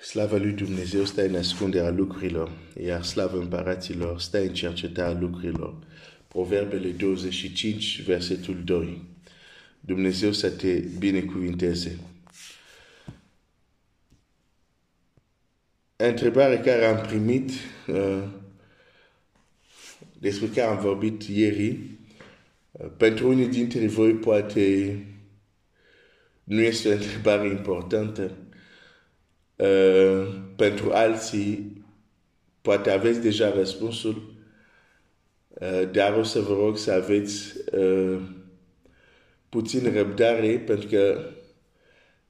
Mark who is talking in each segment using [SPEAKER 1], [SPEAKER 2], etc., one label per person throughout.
[SPEAKER 1] Slava lui Dumnezeu stă în ascunderea lucrurilor, iar slava împăraților stă în cercetarea lucrurilor. Proverbele 25, versetul 2. Dumnezeu să te binecuvinteze. Întrebarea care am primit, uh, despre care am vorbit ieri, uh, pentru unii dintre voi poate nu este o întrebare importantă, Uh, pentru alții poate aveți deja răspunsul, uh, dar o să vă rog să aveți uh, puțin răbdare pentru că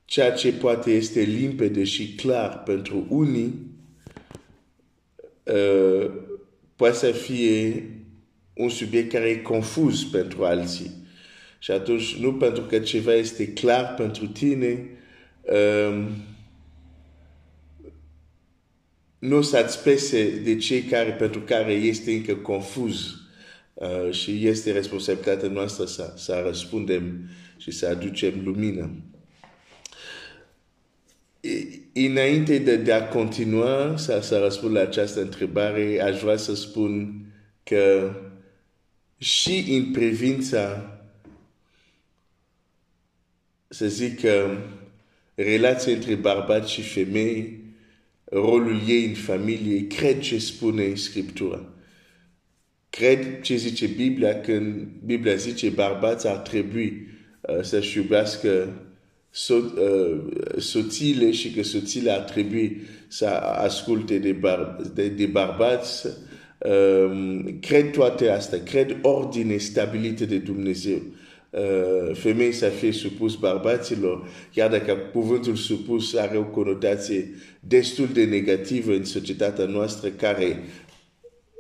[SPEAKER 1] ceea ce poate este limpede și clar pentru unii uh, poate să fie un subiect care e confuz pentru alții. Și atunci, nu pentru că ceva este clar pentru tine, uh, nu satisfece de cei care, pentru care este încă confuz uh, și este responsabilitatea noastră să, să răspundem și să aducem lumină. Înainte de, de a continua să, să răspund la această întrebare, aș vrea să spun că și în privința, să zic, relația între bărbați și femei, rolul ei în familie, cred ce spune Scriptura. Cred ce zice Biblia când Biblia zice bărbați ar trebui uh, să-și iubească so, uh, soțiile și că soțiile ar trebui să asculte de, bar, de, de bărbați. Um, cred toate astea, cred ordine stabilită de Dumnezeu. Uh, femei să fie supus bărbaților, chiar dacă cuvântul supus are o conotație destul de negativă în societatea noastră, care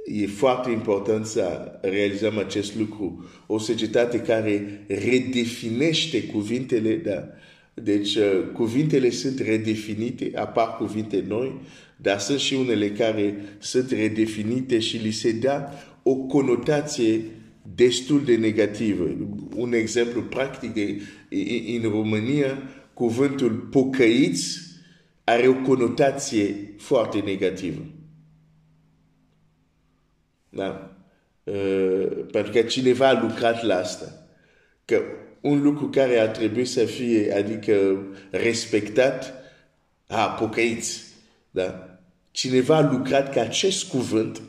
[SPEAKER 1] e foarte important să realizăm acest lucru. O societate care redefinește cuvintele, da? Deci, uh, cuvintele sunt redefinite, apar cuvinte noi, dar sunt și unele care sunt redefinite și li se dă o conotație destul de negativă. Un exemplu practic, în România, cuvântul pocăiți are o conotație foarte negativă. Da? Uh, pentru că cineva a lucrat la asta. Că un lucru care ar trebui să fie, adică respectat, a, pocăiți. Da? Cineva a lucrat ca acest cuvânt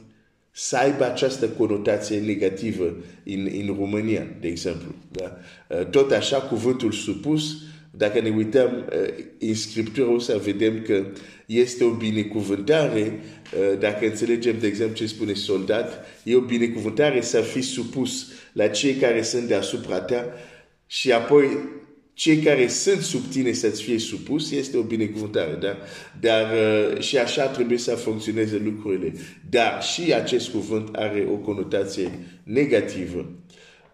[SPEAKER 1] să aibă această conotație negativă în, în România, de exemplu. Da? Uh, tot așa, cuvântul supus, dacă ne uităm uh, în Scriptură, o să vedem că este o binecuvântare, uh, dacă înțelegem, de exemplu, ce spune soldat, e o binecuvântare să fii supus la cei care sunt deasupra ta și apoi cei care sunt sub tine să-ți fie supus, este o binecuvântare, da? Dar uh, și așa trebuie să funcționeze lucrurile. Dar și acest cuvânt are o conotație negativă.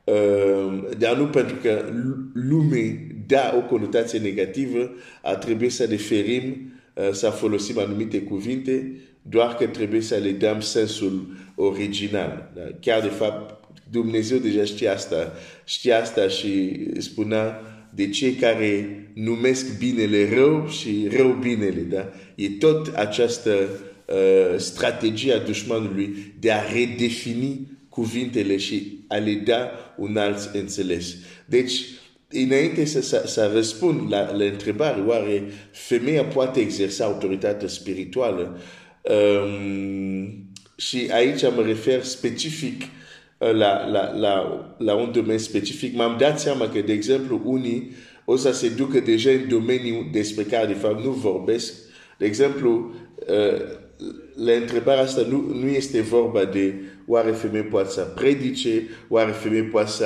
[SPEAKER 1] Uh, dar nu pentru că lume da o conotație negativă, ar trebui să ne ferim uh, să folosim anumite cuvinte, doar că trebuie să le dăm sensul original. Da? Chiar de fapt, Dumnezeu deja știa asta, știa asta și spunea de cei care numesc binele rău și rău binele. Da? E tot această uh, strategie a dușmanului de a redefini cuvintele și a le da un alt înțeles. Deci, înainte să, să, să răspund la, la întrebare, oare femeia poate exersa autoritatea spirituală? Um, și aici mă refer specific la, la, la, la un domeniu specific, m-am dat seama că, de exemplu, unii o să se ducă deja în domeniul despre care, de fapt, nu vorbesc. De exemplu, la întrebarea asta nu, nu este vorba de oare predice, oare femeie poate să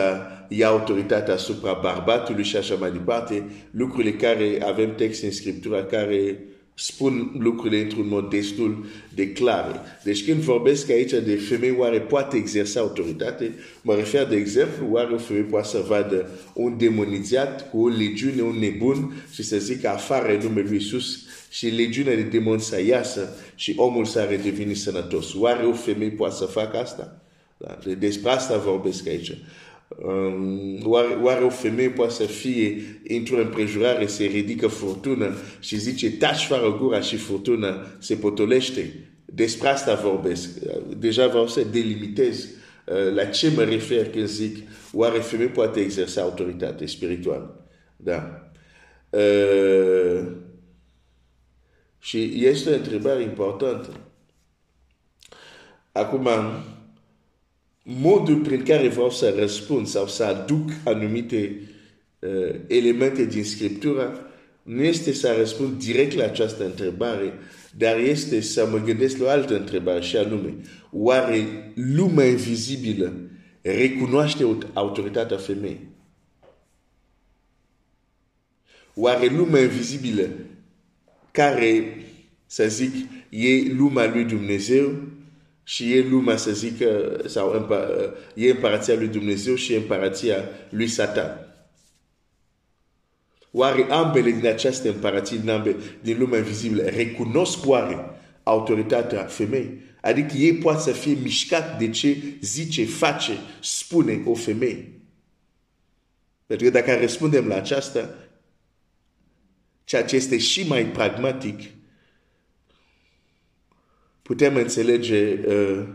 [SPEAKER 1] ia autoritatea avem text în Scriptura care spun lucrurile într-un mod destul de clar. Deci când vorbesc aici de femei oare poate exersa autoritate, mă refer de exemplu, oare o femeie poate să vadă un demonizat cu o legiune, un nebun și să zică afară în numele lui Iisus și legiunea de demon să iasă și omul să redevenit sănătos. Oare o femeie poate să facă asta? Da? Despre asta vorbesc aici. Um, oare, oare o femeie poate să fie într-o împrejurare, se ridică furtună și zice taci fără gura și furtună se potolește? Despre asta vorbesc. Deja vreau să delimitez uh, la ce mă refer când zic oare femeie poate exersa autoritate spirituală. Da. Uh, și este o întrebare importantă. Acum, modul prin care vreau să răspund sau să aduc anumite uh, elemente din Scriptură nu este să răspund direct la această întrebare, dar este să mă gândesc la o altă întrebare și anume, oare lumea invizibilă recunoaște autoritatea femeii? Oare lumea invizibilă care, să zic, e lumea lui Dumnezeu și e lumea, să zic, sau e împărația lui Dumnezeu și e împărația lui Satan. Oare ambele din această împărație, din, ambele, din lumea invizibilă, recunosc oare autoritatea femeii? Adică ei poate să fie mișcat de ce zice, face, spune o femeie. Pentru că dacă răspundem la aceasta, ceea ce este și mai pragmatic, putem înțelege uh,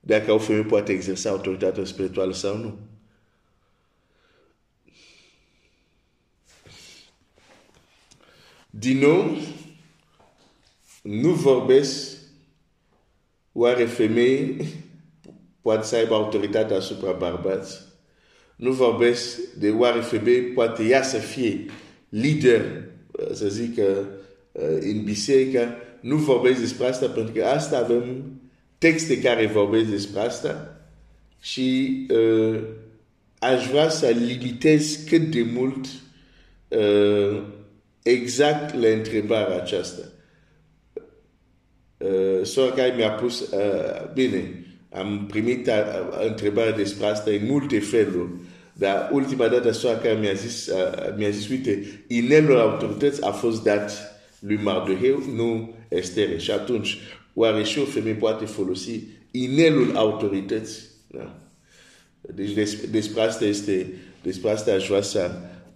[SPEAKER 1] dacă o femeie poate exersa autoritatea spirituală sau nu. Din nou, nu vorbesc oare femei poate să aibă autoritate asupra bărbați. Nu vorbesc de oare femei poate ea să fie lider, să zic, în biserică. Nu vorbesc despre asta pentru că asta avem texte care vorbesc despre asta și uh, aș vrea să limitez cât de mult uh, exact la întrebarea aceasta. Uh, sora care mi-a pus, uh, bine, am primit uh, întrebarea despre asta în multe feluri, dar ultima dată sora care mi-a zis, uh, mi-a zis, uite, inelul autorități a fost dat lui Mardoheu, nu Estere. Și atunci, oare și o femeie poate folosi inelul autorității? Da. Deci despre asta este, despre asta aș vrea să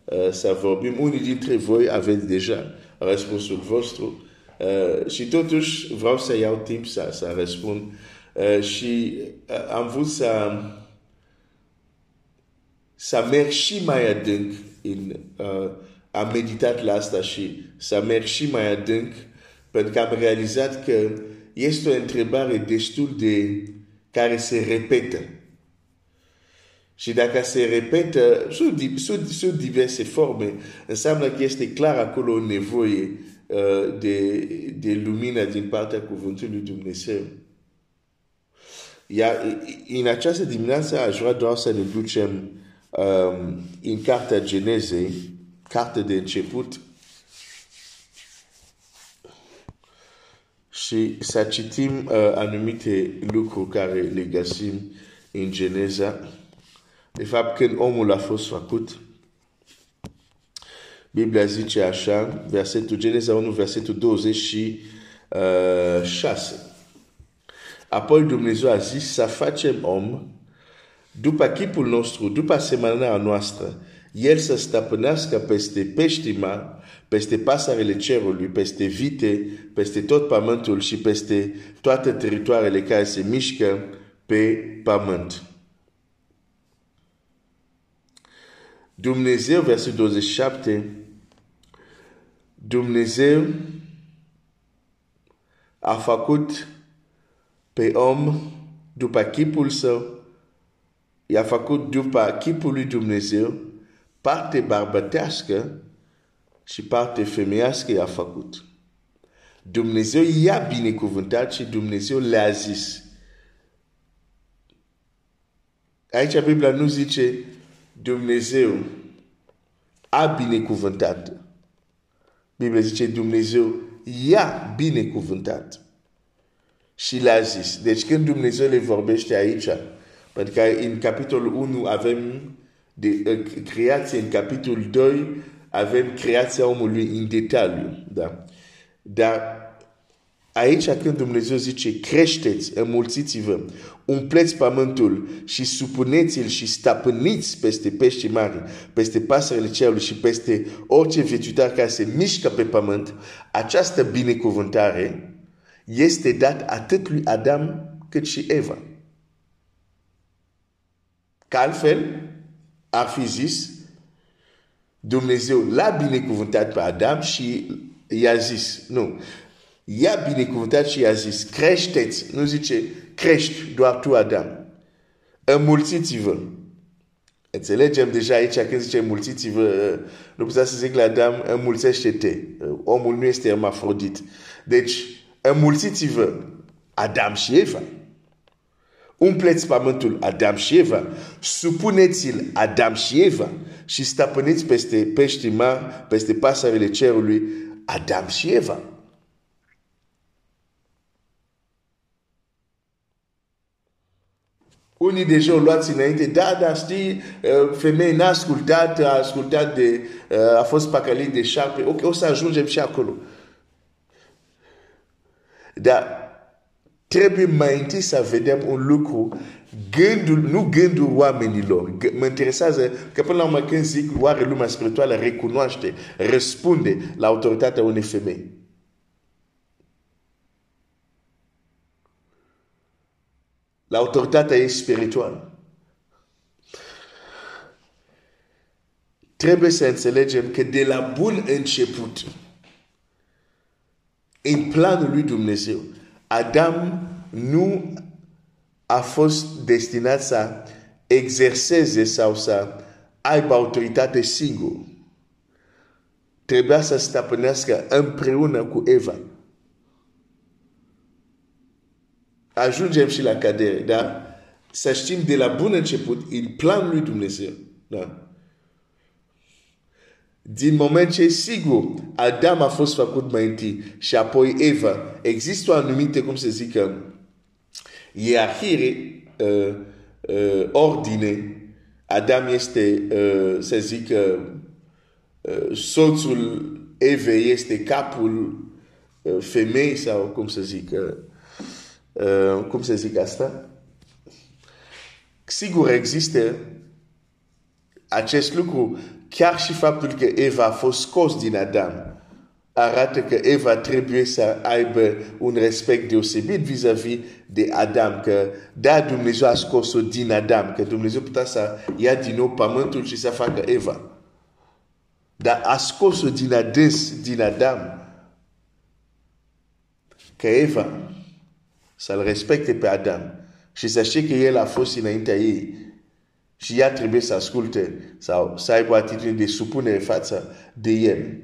[SPEAKER 1] uh, să vorbim. Unii dintre voi aveți deja răspunsul vostru uh, și totuși vreau să iau timp să, să răspund uh, și uh, am vrut să să merg și mai adânc în, uh, am meditat la asta și să merg și mai adânc pentru că am realizat că este o întrebare destul de care se repetă. Și dacă se repetă sub, sub, sub diverse forme, înseamnă că este clar acolo o nevoie uh, de, de lumină din partea Cuvântului lui Dumnezeu. Iar în această dimineață aș vrea doar să ne ducem um, în Cartea Genezei, carte de început, și să citim uh, anumite lucruri care le găsim în Geneza. De fapt, când omul a fost făcut, Biblia zice așa, versetul Geneza 1, versetul 26. Apoi Dumnezeu a zis să facem om după chipul nostru, după asemănarea noastră, el să stăpânească peste peștii mari, peste pasarele cerului, peste vite, peste tot pământul și peste toate teritoarele care se mișcă pe pământ. Dumnezeu, versetul 27, Dumnezeu a făcut pe om după chipul său, i-a făcut după chipul lui Dumnezeu, parte barbătească și parte femeiască i-a făcut. Dumnezeu i-a binecuvântat și Dumnezeu le-a zis. Aici Biblia nu zice Dumnezeu a binecuvântat. Biblia zice Dumnezeu i-a binecuvântat. Și le-a zis. Deci când Dumnezeu le vorbește aici, pentru că în capitolul 1 avem de, uh, creație, în capitolul 2 avem creația omului în detaliu. Da? Dar Aici când Dumnezeu zice creșteți, înmulțiți-vă, umpleți pământul și supuneți-l și stăpâniți peste pești mari, peste pasările cerului și peste orice viețuitar care se mișcă pe pământ, această binecuvântare este dat atât lui Adam cât și Eva. Că altfel ar fi zis, Dumnezeu l-a binecuvântat pe Adam și i-a zis, nu, i-a binecuvântat și i-a zis, creșteți, nu zice, crești doar tu, Adam. Înmulțiți-vă. Înțelegem deja aici când zice înmulțiți-vă, nu putea să zic la Adam, înmulțește-te. Omul nu este ermafrodit. Deci, Adam și Eva. Umpleți pământul Adam și Eva, supuneți-l Adam și Eva și stăpâniți peste pești mari, peste pasările cerului Adam și Eva. Unii deja o luați înainte, da, da, știi, femei n-a ascultat, a ascultat de, a fost păcălit de șarpe, ok, o să ajungem și acolo. Dar trebuie mai să vedem un lucru, gândul, nu gândul oamenilor. Mă interesează că până la urmă când zic oare lumea spirituală recunoaște, răspunde la autoritatea unei femei. La autoritatea ei spirituală. Trebuie să înțelegem că de la bun început, în planul lui Dumnezeu, Adam nu a fost destinat să exerseze sau să aibă autoritate singur. Trebuia să stăpânească împreună cu Eva. Ajungem și la cadere, da? Să știm de la bun început, în planul lui Dumnezeu, da? Din moment ce, sigur, Adam a fost făcut mai întâi și apoi Eva, există o anumită, cum să zică, ierarhie, uh, uh, ordine. Adam este, uh, să zic, uh, soțul Evei este capul uh, femei sau cum să zic, uh, uh, cum să zic asta? Sigur există acest lucru chiar și faptul că Eva a fost scos din Adam arată că Eva trebuie să aibă un respect deosebit vis-a-vis de Adam, că da, Dumnezeu a scos-o din Adam, că Dumnezeu putea să ia din nou pământul și să facă Eva. Dar a scos-o din adâns, din Adam, că Eva să-l respecte pe Adam și să știe că el a fost înaintea ei și ea trebuie să asculte sau să aibă o atitudine de supunere față de el.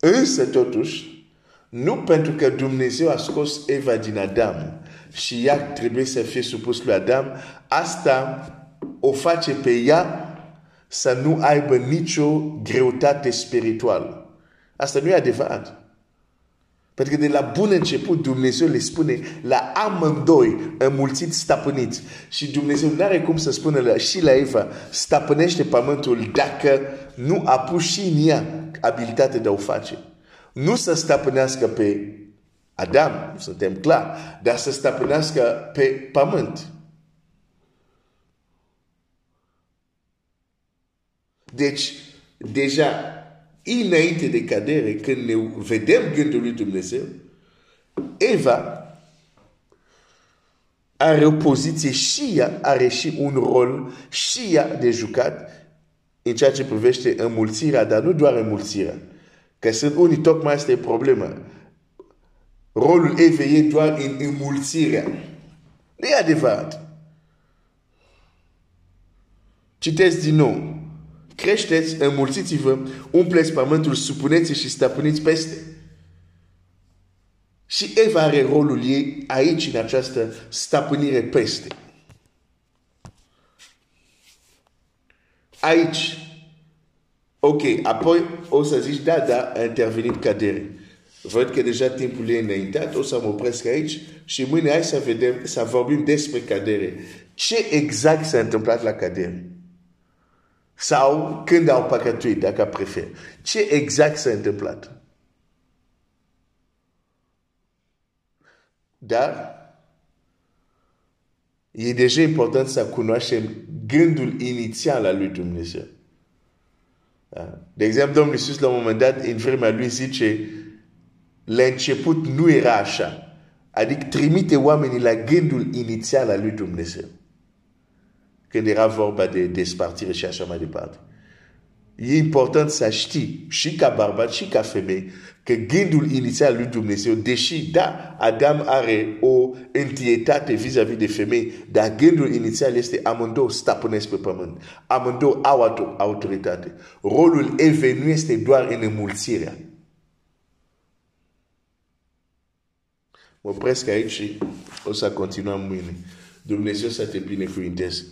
[SPEAKER 1] Însă, totuși, nu pentru că Dumnezeu a scos Eva din Adam și ea trebuie să fie supus lui Adam, asta o face pe ea să nu aibă nicio greutate spirituală. Asta nu e adevărat. Pentru că de la bun început Dumnezeu le spune la amândoi înmulțiți stăpâniți. Și Dumnezeu nu are cum să spună la, și la Eva stăpânește pământul dacă nu a pus și în ea abilitatea de a o face. Nu să stăpânească pe Adam, suntem clar, dar să stăpânească pe pământ. Deci, deja înainte de cadere, când ne vedem gândul lui Dumnezeu, Eva are o poziție și ea are și un rol și ea de jucat în ceea ce privește înmulțirea, dar nu doar înmulțirea. Că sunt unii, tocmai asta e problema. Rolul Evei e doar în înmulțirea. Nu e adevărat. Citesc din nou creșteți, înmulțiți-vă, umpleți pământul, supuneți și stăpâniți peste. Și Eva are rolul ei aici, în această stăpânire peste. Aici. Ok, apoi o să zici, da, da, a intervenit cadere. Văd că deja timpul e înaintat, o să mă opresc aici și mâine hai să vedem, să vorbim despre cadere. Ce exact s-a întâmplat la cadere? Sau când au păcătuit, dacă prefer. Ce exact s-a întâmplat? dar e deja important să cunoaștem gândul inițial al lui Dumnezeu. Da? De exemplu, Domnul Iisus la un moment dat, în vremea lui zice, la început nu era așa. Adică trimite oamenii la gândul inițial al lui Dumnezeu. Când era vorba de despartire și așa mai departe. E important să știi, și ca bărbat și ca femeie, că gândul inițial lui Dumnezeu, deși, da, Adam are o entietate vis-a-vis de femei, dar gândul inițial este amândouă stăpânesc pe pământ. Amândouă au autoritate. Rolul Eve nu este doar în înmulțirea. Mă opresc aici și o să continuăm mâine. Dumnezeu să te binecuvinteze.